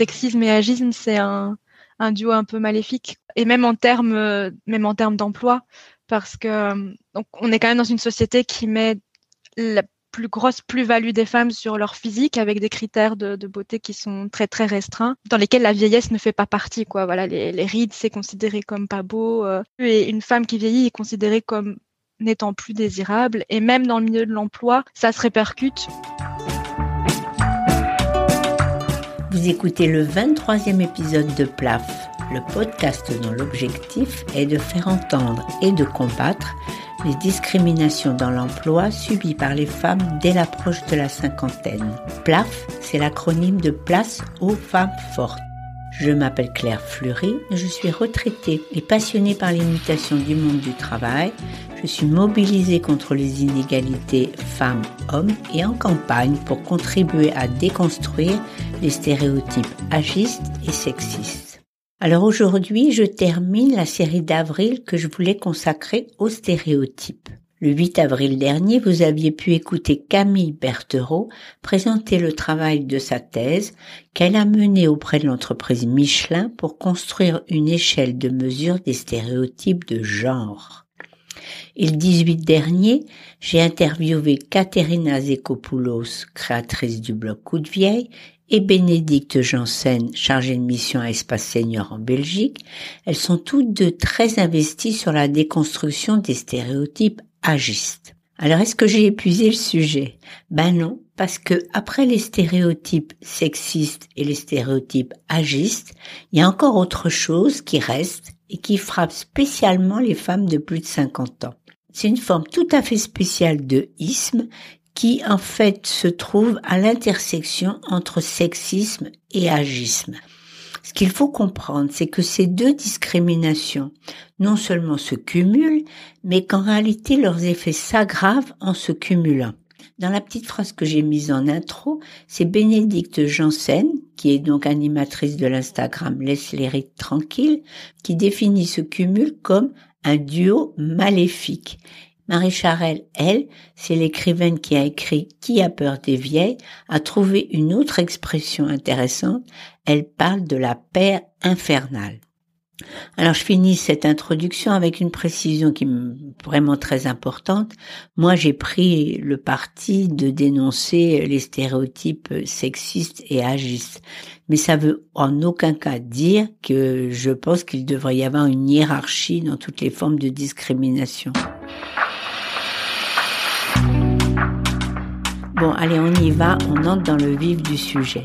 sexisme et agisme, c'est un, duo un peu maléfique. Et même en termes, même en termes d'emploi, parce que donc on est quand même dans une société qui met la plus grosse plus-value des femmes sur leur physique avec des critères de, beauté qui sont très très restreints, dans lesquels la vieillesse ne fait pas partie. Quoi. Voilà, les, les rides c'est considéré comme pas beau, euh, et une femme qui vieillit est considérée comme n'étant plus désirable, et même dans le milieu de l'emploi, ça se répercute. Vous écoutez le 23e épisode de PLAF, le podcast dont l'objectif est de faire entendre et de combattre les discriminations dans l'emploi subies par les femmes dès l'approche de la cinquantaine. PLAF, c'est l'acronyme de Place aux femmes fortes. Je m'appelle Claire Fleury, je suis retraitée et passionnée par les mutations du monde du travail. Je suis mobilisée contre les inégalités femmes-hommes et en campagne pour contribuer à déconstruire les stéréotypes agistes et sexistes. Alors aujourd'hui, je termine la série d'avril que je voulais consacrer aux stéréotypes. Le 8 avril dernier, vous aviez pu écouter Camille Berthereau présenter le travail de sa thèse qu'elle a mené auprès de l'entreprise Michelin pour construire une échelle de mesure des stéréotypes de genre. Et le 18 dernier, j'ai interviewé Katerina Zekopoulos, créatrice du blog Coup de Vieille, et Bénédicte Janssen, chargée de mission à Espace Senior en Belgique, elles sont toutes deux très investies sur la déconstruction des stéréotypes agistes. Alors est-ce que j'ai épuisé le sujet? Ben non, parce que après les stéréotypes sexistes et les stéréotypes agistes, il y a encore autre chose qui reste et qui frappe spécialement les femmes de plus de 50 ans. C'est une forme tout à fait spéciale de isme qui en fait se trouve à l'intersection entre sexisme et agisme. Ce qu'il faut comprendre, c'est que ces deux discriminations non seulement se cumulent, mais qu'en réalité leurs effets s'aggravent en se cumulant. Dans la petite phrase que j'ai mise en intro, c'est Bénédicte Janssen, qui est donc animatrice de l'Instagram Laisse les rites tranquilles, qui définit ce cumul comme un duo maléfique. Marie Charelle, elle, c'est l'écrivaine qui a écrit Qui a peur des vieilles, a trouvé une autre expression intéressante. Elle parle de la paix infernale. Alors je finis cette introduction avec une précision qui est vraiment très importante. Moi j'ai pris le parti de dénoncer les stéréotypes sexistes et agistes. Mais ça veut en aucun cas dire que je pense qu'il devrait y avoir une hiérarchie dans toutes les formes de discrimination. Bon, allez, on y va, on entre dans le vif du sujet.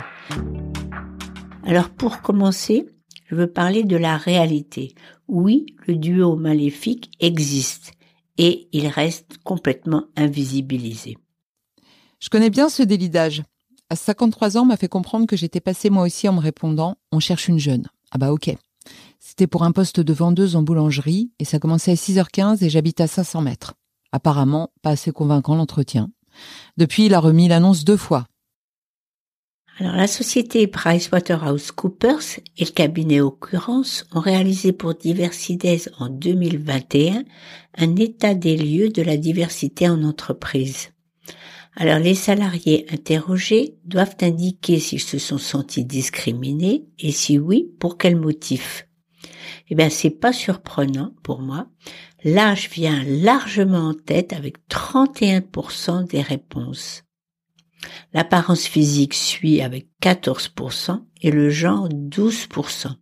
Alors pour commencer, je veux parler de la réalité. Oui, le duo maléfique existe et il reste complètement invisibilisé. Je connais bien ce délit d'âge. À 53 ans, m'a fait comprendre que j'étais passée moi aussi en me répondant on cherche une jeune. Ah bah ok. C'était pour un poste de vendeuse en boulangerie et ça commençait à 6h15 et j'habite à 500 mètres. Apparemment, pas assez convaincant l'entretien. Depuis, il a remis l'annonce deux fois. Alors, la société PricewaterhouseCoopers et le cabinet Occurrence ont réalisé pour Diversides en 2021 un état des lieux de la diversité en entreprise. Alors, les salariés interrogés doivent indiquer s'ils se sont sentis discriminés et si oui, pour quel motif. Eh bien, c'est pas surprenant pour moi l'âge vient largement en tête avec 31% des réponses. L'apparence physique suit avec 14% et le genre 12%.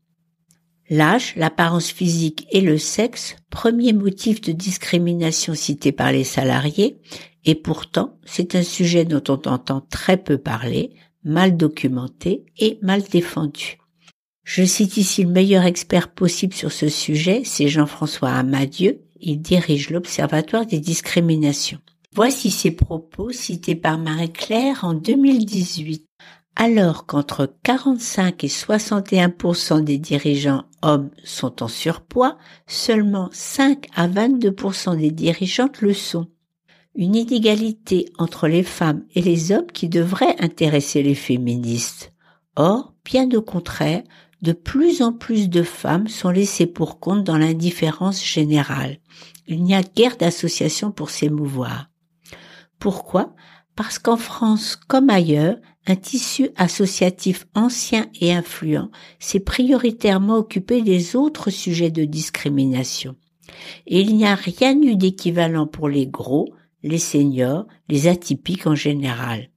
L'âge, l'apparence physique et le sexe, premier motif de discrimination cité par les salariés, et pourtant c'est un sujet dont on entend très peu parler, mal documenté et mal défendu. Je cite ici le meilleur expert possible sur ce sujet, c'est Jean-François Amadieu, il dirige l'Observatoire des discriminations. Voici ses propos cités par Marie-Claire en 2018. Alors qu'entre 45 et 61% des dirigeants hommes sont en surpoids, seulement 5 à 22% des dirigeantes le sont. Une inégalité entre les femmes et les hommes qui devrait intéresser les féministes. Or, bien au contraire, de plus en plus de femmes sont laissées pour compte dans l'indifférence générale. Il n'y a guère d'associations pour s'émouvoir. Pourquoi? Parce qu'en France comme ailleurs, un tissu associatif ancien et influent s'est prioritairement occupé des autres sujets de discrimination. Et il n'y a rien eu d'équivalent pour les gros, les seniors, les atypiques en général.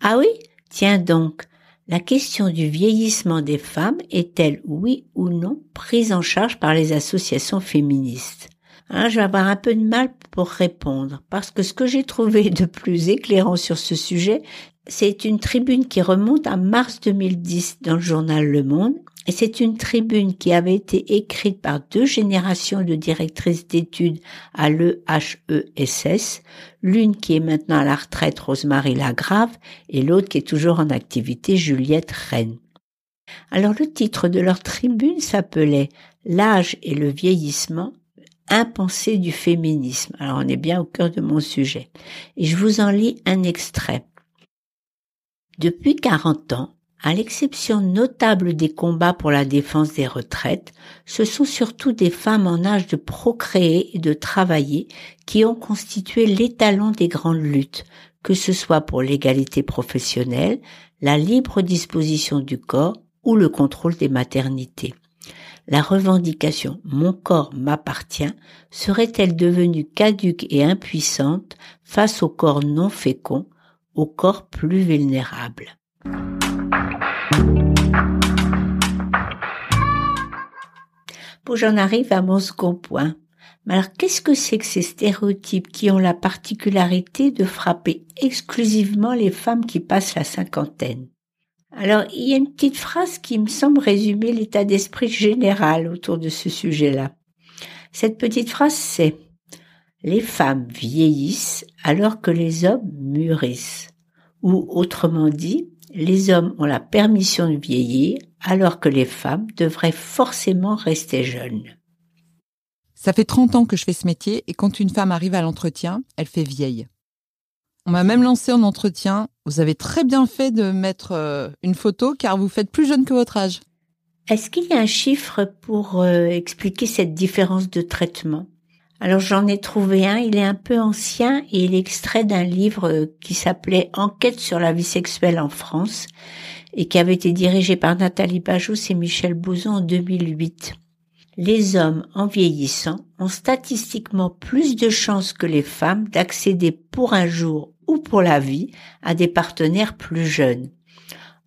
Ah oui? Tiens donc, la question du vieillissement des femmes est-elle, oui ou non, prise en charge par les associations féministes? Hein, je vais avoir un peu de mal pour répondre, parce que ce que j'ai trouvé de plus éclairant sur ce sujet, c'est une tribune qui remonte à mars 2010 dans le journal Le Monde, et c'est une tribune qui avait été écrite par deux générations de directrices d'études à l'EHESS, l'une qui est maintenant à la retraite, Rosemary Lagrave, et l'autre qui est toujours en activité, Juliette Rennes. Alors le titre de leur tribune s'appelait L'âge et le vieillissement, impensé du féminisme. Alors on est bien au cœur de mon sujet. Et je vous en lis un extrait. Depuis 40 ans, à l'exception notable des combats pour la défense des retraites, ce sont surtout des femmes en âge de procréer et de travailler qui ont constitué l'étalon des grandes luttes, que ce soit pour l'égalité professionnelle, la libre disposition du corps ou le contrôle des maternités la revendication Mon corps m'appartient serait-elle devenue caduque et impuissante face au corps non fécond, au corps plus vulnérable? Pour j'en arrive à mon second point. Mais alors qu'est-ce que c'est que ces stéréotypes qui ont la particularité de frapper exclusivement les femmes qui passent la cinquantaine? Alors, il y a une petite phrase qui me semble résumer l'état d'esprit général autour de ce sujet-là. Cette petite phrase, c'est Les femmes vieillissent alors que les hommes mûrissent. Ou autrement dit, les hommes ont la permission de vieillir alors que les femmes devraient forcément rester jeunes. Ça fait 30 ans que je fais ce métier et quand une femme arrive à l'entretien, elle fait vieille. On m'a même lancé en entretien. Vous avez très bien fait de mettre euh, une photo car vous faites plus jeune que votre âge. Est-ce qu'il y a un chiffre pour euh, expliquer cette différence de traitement? Alors j'en ai trouvé un, il est un peu ancien et il est extrait d'un livre euh, qui s'appelait Enquête sur la vie sexuelle en France et qui avait été dirigé par Nathalie Bajous et Michel Bouzon en 2008. Les hommes en vieillissant ont statistiquement plus de chances que les femmes d'accéder pour un jour ou pour la vie à des partenaires plus jeunes.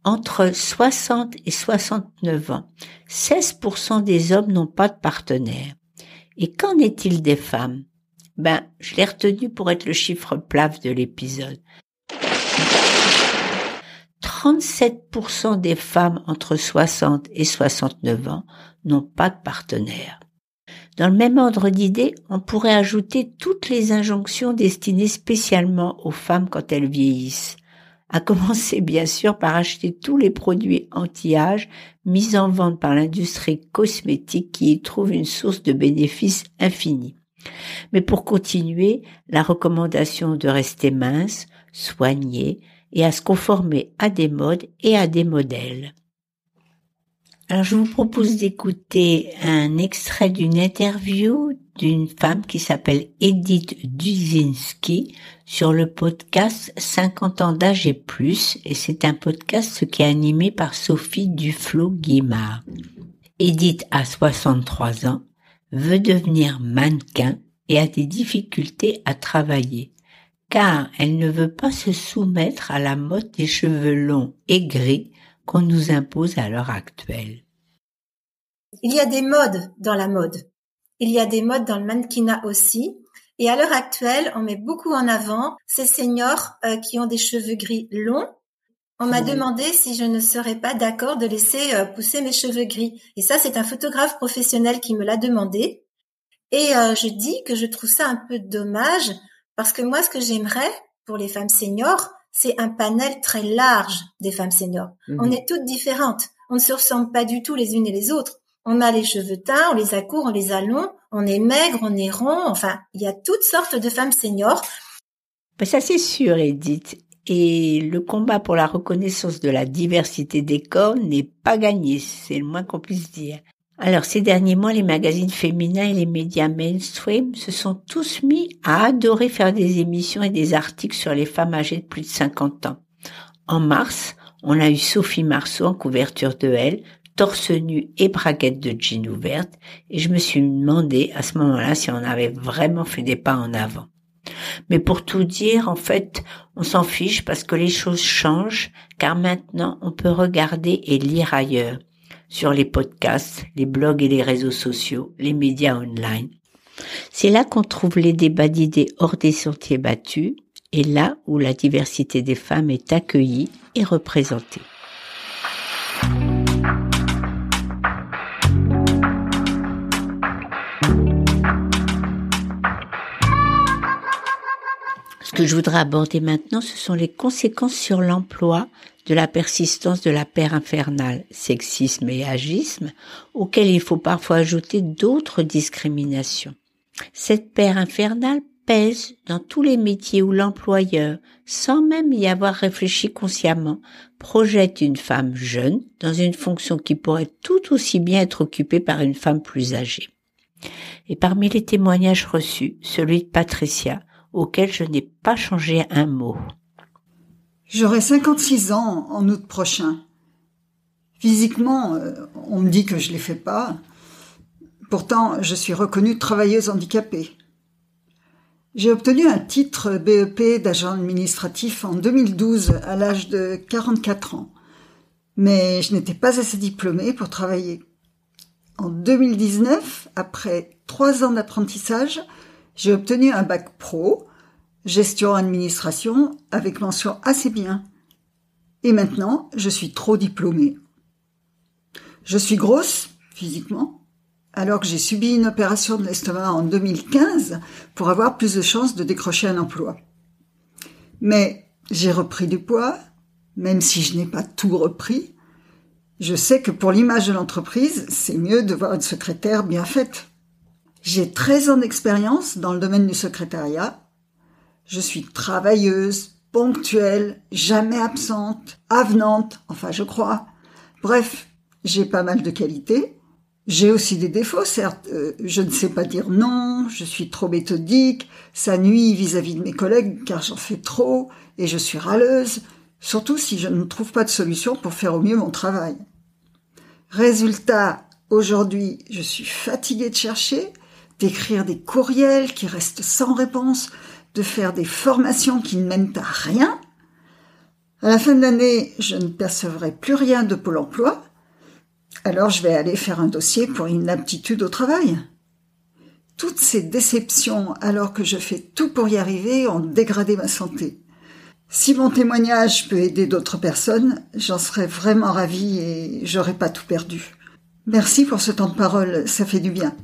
Entre 60 et 69 ans, 16% des hommes n'ont pas de partenaire. Et qu'en est-il des femmes? Ben, je l'ai retenu pour être le chiffre plaf de l'épisode. 37% des femmes entre 60 et 69 ans n'ont pas de partenaire. Dans le même ordre d'idées, on pourrait ajouter toutes les injonctions destinées spécialement aux femmes quand elles vieillissent, à commencer bien sûr par acheter tous les produits anti-âge mis en vente par l'industrie cosmétique qui y trouve une source de bénéfices infinis. Mais pour continuer, la recommandation de rester mince, soigner et à se conformer à des modes et à des modèles. Alors je vous propose d'écouter un extrait d'une interview d'une femme qui s'appelle Edith Duzinski sur le podcast 50 ans d'âge et plus et c'est un podcast qui est animé par Sophie Duflo-Guimard. Edith a 63 ans, veut devenir mannequin et a des difficultés à travailler car elle ne veut pas se soumettre à la mode des cheveux longs et gris qu'on nous impose à l'heure actuelle. Il y a des modes dans la mode. Il y a des modes dans le mannequinat aussi. Et à l'heure actuelle, on met beaucoup en avant ces seniors euh, qui ont des cheveux gris longs. On m'a demandé si je ne serais pas d'accord de laisser euh, pousser mes cheveux gris. Et ça, c'est un photographe professionnel qui me l'a demandé. Et euh, je dis que je trouve ça un peu dommage parce que moi, ce que j'aimerais pour les femmes seniors, c'est un panel très large des femmes seniors. Mhm. On est toutes différentes. On ne se ressemble pas du tout les unes et les autres. On a les cheveux teints, on les a courts, on les a longs, on est maigre, on est rond. Enfin, il y a toutes sortes de femmes seniors. Ben, ça c'est sûr, Edith. Et le combat pour la reconnaissance de la diversité des corps n'est pas gagné, c'est le moins qu'on puisse dire. Alors ces derniers mois, les magazines féminins et les médias mainstream se sont tous mis à adorer faire des émissions et des articles sur les femmes âgées de plus de 50 ans. En mars, on a eu Sophie Marceau en couverture de Elle, torse nu et braguette de jean ouverte, et je me suis demandé à ce moment-là si on avait vraiment fait des pas en avant. Mais pour tout dire, en fait, on s'en fiche parce que les choses changent, car maintenant on peut regarder et lire ailleurs, sur les podcasts, les blogs et les réseaux sociaux, les médias online. C'est là qu'on trouve les débats d'idées hors des sentiers battus, et là où la diversité des femmes est accueillie et représentée. Que je voudrais aborder maintenant, ce sont les conséquences sur l'emploi de la persistance de la paire infernale, sexisme et agisme, auxquels il faut parfois ajouter d'autres discriminations. Cette paire infernale pèse dans tous les métiers où l'employeur, sans même y avoir réfléchi consciemment, projette une femme jeune dans une fonction qui pourrait tout aussi bien être occupée par une femme plus âgée. Et parmi les témoignages reçus, celui de Patricia, auquel je n'ai pas changé un mot. J'aurai 56 ans en août prochain. Physiquement, euh, on me dit que je ne les fais pas. Pourtant, je suis reconnue travailleuse handicapée. J'ai obtenu un titre BEP d'agent administratif en 2012 à l'âge de 44 ans, mais je n'étais pas assez diplômée pour travailler. En 2019, après trois ans d'apprentissage, j'ai obtenu un bac pro, gestion administration, avec mention assez bien. Et maintenant, je suis trop diplômée. Je suis grosse, physiquement, alors que j'ai subi une opération de l'estomac en 2015 pour avoir plus de chances de décrocher un emploi. Mais j'ai repris du poids, même si je n'ai pas tout repris. Je sais que pour l'image de l'entreprise, c'est mieux de voir une secrétaire bien faite. J'ai 13 ans d'expérience dans le domaine du secrétariat. Je suis travailleuse, ponctuelle, jamais absente, avenante, enfin je crois. Bref, j'ai pas mal de qualités j'ai aussi des défauts, certes. Euh, je ne sais pas dire non, je suis trop méthodique, ça nuit vis-à-vis de mes collègues car j'en fais trop et je suis râleuse, surtout si je ne trouve pas de solution pour faire au mieux mon travail. Résultat, aujourd'hui, je suis fatiguée de chercher, d'écrire des courriels qui restent sans réponse, de faire des formations qui ne mènent à rien. À la fin de l'année, je ne percevrai plus rien de Pôle emploi, alors je vais aller faire un dossier pour une aptitude au travail. Toutes ces déceptions, alors que je fais tout pour y arriver, ont dégradé ma santé. Si mon témoignage peut aider d'autres personnes, j'en serais vraiment ravie et j'aurais pas tout perdu. Merci pour ce temps de parole, ça fait du bien.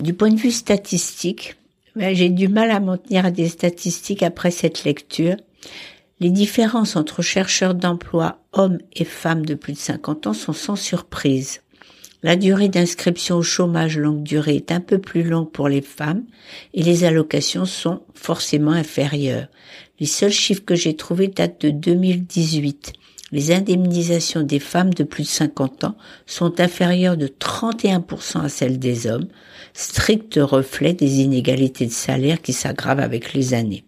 Du point de vue statistique, ben, j'ai du mal à m'en tenir à des statistiques après cette lecture, les différences entre chercheurs d'emploi hommes et femmes de plus de 50 ans sont sans surprise. La durée d'inscription au chômage longue durée est un peu plus longue pour les femmes et les allocations sont forcément inférieures. Les seuls chiffres que j'ai trouvés datent de 2018. Les indemnisations des femmes de plus de 50 ans sont inférieures de 31% à celles des hommes, strict reflet des inégalités de salaire qui s'aggravent avec les années.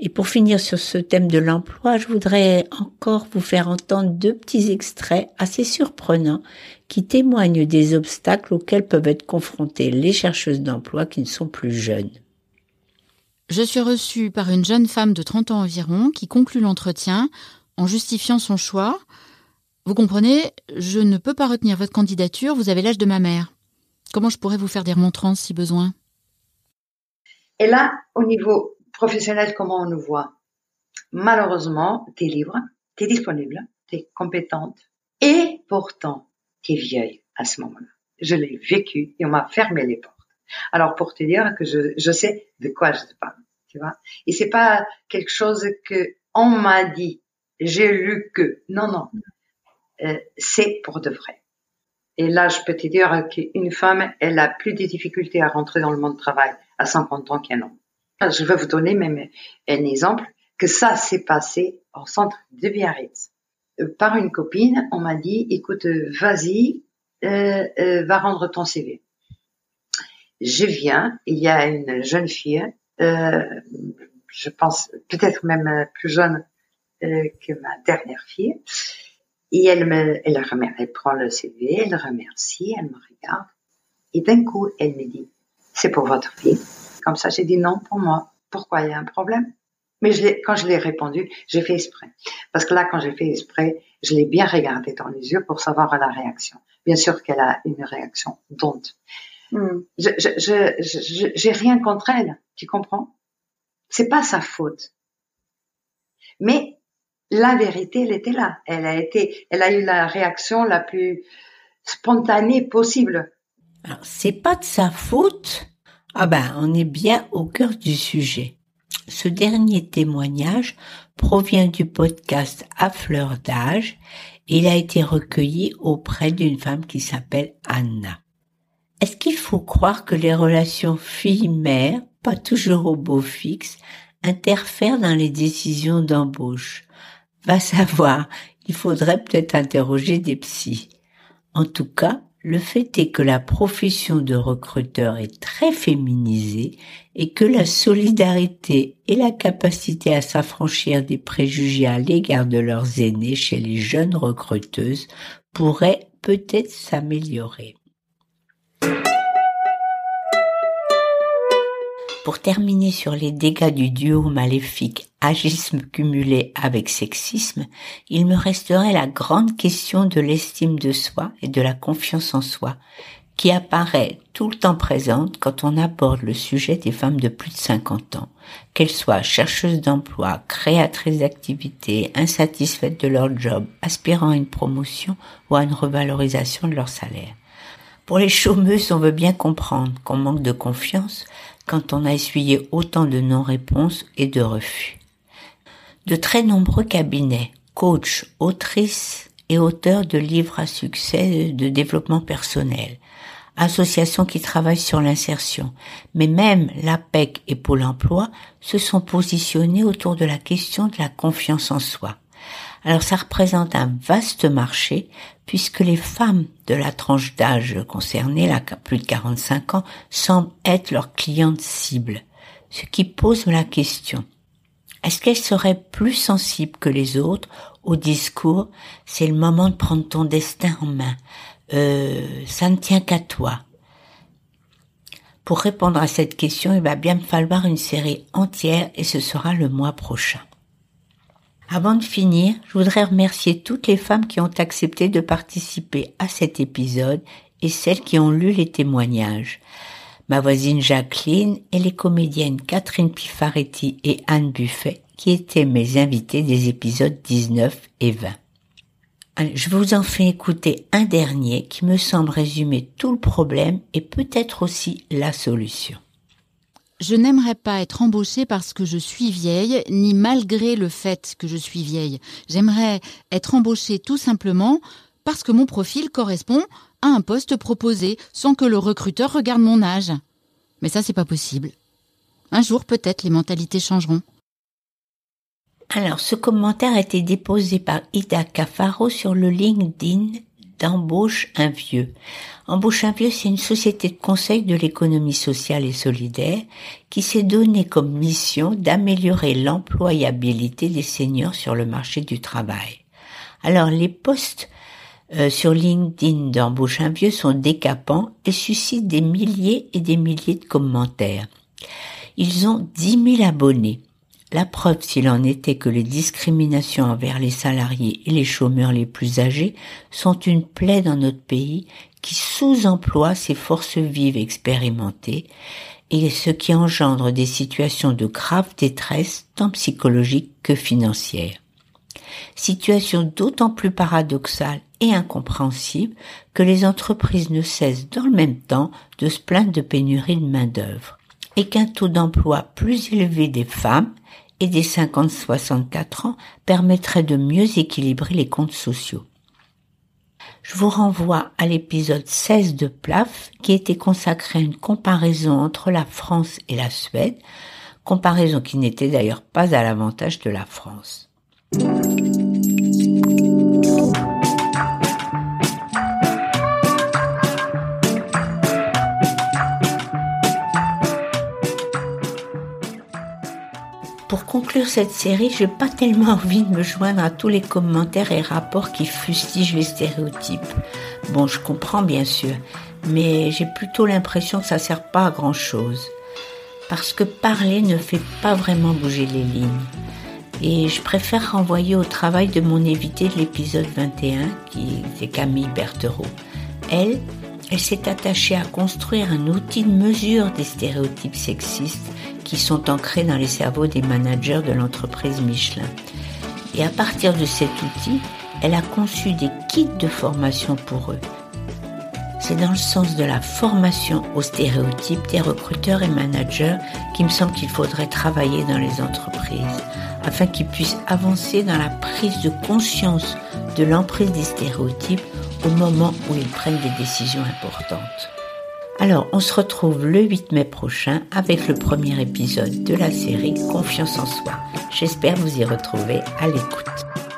Et pour finir sur ce thème de l'emploi, je voudrais encore vous faire entendre deux petits extraits assez surprenants qui témoignent des obstacles auxquels peuvent être confrontées les chercheuses d'emploi qui ne sont plus jeunes. Je suis reçue par une jeune femme de 30 ans environ qui conclut l'entretien en justifiant son choix. Vous comprenez, je ne peux pas retenir votre candidature, vous avez l'âge de ma mère. Comment je pourrais vous faire des remontrances si besoin? Et là, au niveau professionnel, comment on nous voit? Malheureusement, tu es libre, tu es disponible, tu es compétente et pourtant, tu es vieille à ce moment-là. Je l'ai vécu et on m'a fermé les portes. Alors pour te dire que je, sais de quoi je te parle, tu vois? Et c'est pas quelque chose que on m'a dit, j'ai lu que. Non, non. Euh, c'est pour de vrai. Et là, je peux te dire qu'une femme, elle a plus de difficultés à rentrer dans le monde du travail à 50 ans qu'un homme. Je vais vous donner même un exemple que ça s'est passé au centre de Biarritz. Euh, par une copine, on m'a dit, écoute, vas-y, euh, euh, va rendre ton CV. Je viens, il y a une jeune fille, euh, je pense peut-être même plus jeune euh, que ma dernière fille. Et elle me, elle, elle prend le CV, elle remercie, elle me regarde. Et d'un coup, elle me dit, c'est pour votre fille. Comme ça, j'ai dit non pour moi. Pourquoi il y a un problème? Mais je quand je l'ai répondu, j'ai fait exprès. Parce que là, quand j'ai fait exprès, je l'ai bien regardé dans les yeux pour savoir la réaction. Bien sûr qu'elle a une réaction d'honte. Je, je, je, j'ai rien contre elle, tu comprends? C'est pas sa faute. Mais la vérité, elle était là. Elle a été, elle a eu la réaction la plus spontanée possible. Alors, c'est pas de sa faute. Ah ben, on est bien au cœur du sujet. Ce dernier témoignage provient du podcast À fleur d'âge. Il a été recueilli auprès d'une femme qui s'appelle Anna. Est-ce qu'il faut croire que les relations fille-mère, pas toujours au beau fixe, interfèrent dans les décisions d'embauche? Va savoir, il faudrait peut-être interroger des psys. En tout cas, le fait est que la profession de recruteur est très féminisée et que la solidarité et la capacité à s'affranchir des préjugés à l'égard de leurs aînés chez les jeunes recruteuses pourraient peut-être s'améliorer. Pour terminer sur les dégâts du duo maléfique agisme cumulé avec sexisme, il me resterait la grande question de l'estime de soi et de la confiance en soi, qui apparaît tout le temps présente quand on aborde le sujet des femmes de plus de 50 ans, qu'elles soient chercheuses d'emploi, créatrices d'activités, insatisfaites de leur job, aspirant à une promotion ou à une revalorisation de leur salaire. Pour les chômeuses, on veut bien comprendre qu'on manque de confiance quand on a essuyé autant de non-réponses et de refus. De très nombreux cabinets, coachs, autrices et auteurs de livres à succès de développement personnel, associations qui travaillent sur l'insertion, mais même l'APEC et Pôle emploi se sont positionnés autour de la question de la confiance en soi. Alors ça représente un vaste marché puisque les femmes de la tranche d'âge concernée, là, plus de 45 ans, semblent être leurs clientes cibles. Ce qui pose la question. Est-ce qu'elles seraient plus sensibles que les autres au discours c'est le moment de prendre ton destin en main, euh, ça ne tient qu'à toi Pour répondre à cette question, il va bien falloir une série entière et ce sera le mois prochain. Avant de finir, je voudrais remercier toutes les femmes qui ont accepté de participer à cet épisode et celles qui ont lu les témoignages. Ma voisine Jacqueline et les comédiennes Catherine Pifaretti et Anne Buffet qui étaient mes invités des épisodes 19 et 20. Je vous en fais écouter un dernier qui me semble résumer tout le problème et peut-être aussi la solution. Je n'aimerais pas être embauchée parce que je suis vieille, ni malgré le fait que je suis vieille. J'aimerais être embauchée tout simplement parce que mon profil correspond à un poste proposé sans que le recruteur regarde mon âge. Mais ça, c'est pas possible. Un jour, peut-être, les mentalités changeront. Alors, ce commentaire a été déposé par Ida Cafaro sur le LinkedIn d'Embauche un vieux. Embauche un vieux, c'est une société de conseil de l'économie sociale et solidaire qui s'est donné comme mission d'améliorer l'employabilité des seniors sur le marché du travail. Alors, les postes euh, sur LinkedIn d'Embauche un vieux sont décapants et suscitent des milliers et des milliers de commentaires. Ils ont 10 000 abonnés. La preuve, s'il en était, que les discriminations envers les salariés et les chômeurs les plus âgés sont une plaie dans notre pays qui sous-emploie ces forces vives expérimentées et ce qui engendre des situations de grave détresse tant psychologique que financière. Situation d'autant plus paradoxale et incompréhensible que les entreprises ne cessent dans le même temps de se plaindre de pénurie de main-d'œuvre et qu'un taux d'emploi plus élevé des femmes et des 50-64 ans permettrait de mieux équilibrer les comptes sociaux. Je vous renvoie à l'épisode 16 de PLAF qui était consacré à une comparaison entre la France et la Suède, comparaison qui n'était d'ailleurs pas à l'avantage de la France. Conclure cette série, je n'ai pas tellement envie de me joindre à tous les commentaires et rapports qui fustigent les stéréotypes. Bon, je comprends bien sûr, mais j'ai plutôt l'impression que ça sert pas à grand chose. Parce que parler ne fait pas vraiment bouger les lignes. Et je préfère renvoyer au travail de mon évité de l'épisode 21, qui est Camille Berthereau. Elle, elle s'est attachée à construire un outil de mesure des stéréotypes sexistes qui sont ancrés dans les cerveaux des managers de l'entreprise Michelin. Et à partir de cet outil, elle a conçu des kits de formation pour eux. C'est dans le sens de la formation aux stéréotypes des recruteurs et managers qui me semble qu'il faudrait travailler dans les entreprises, afin qu'ils puissent avancer dans la prise de conscience de l'emprise des stéréotypes au moment où ils prennent des décisions importantes. Alors, on se retrouve le 8 mai prochain avec le premier épisode de la série Confiance en soi. J'espère vous y retrouver à l'écoute.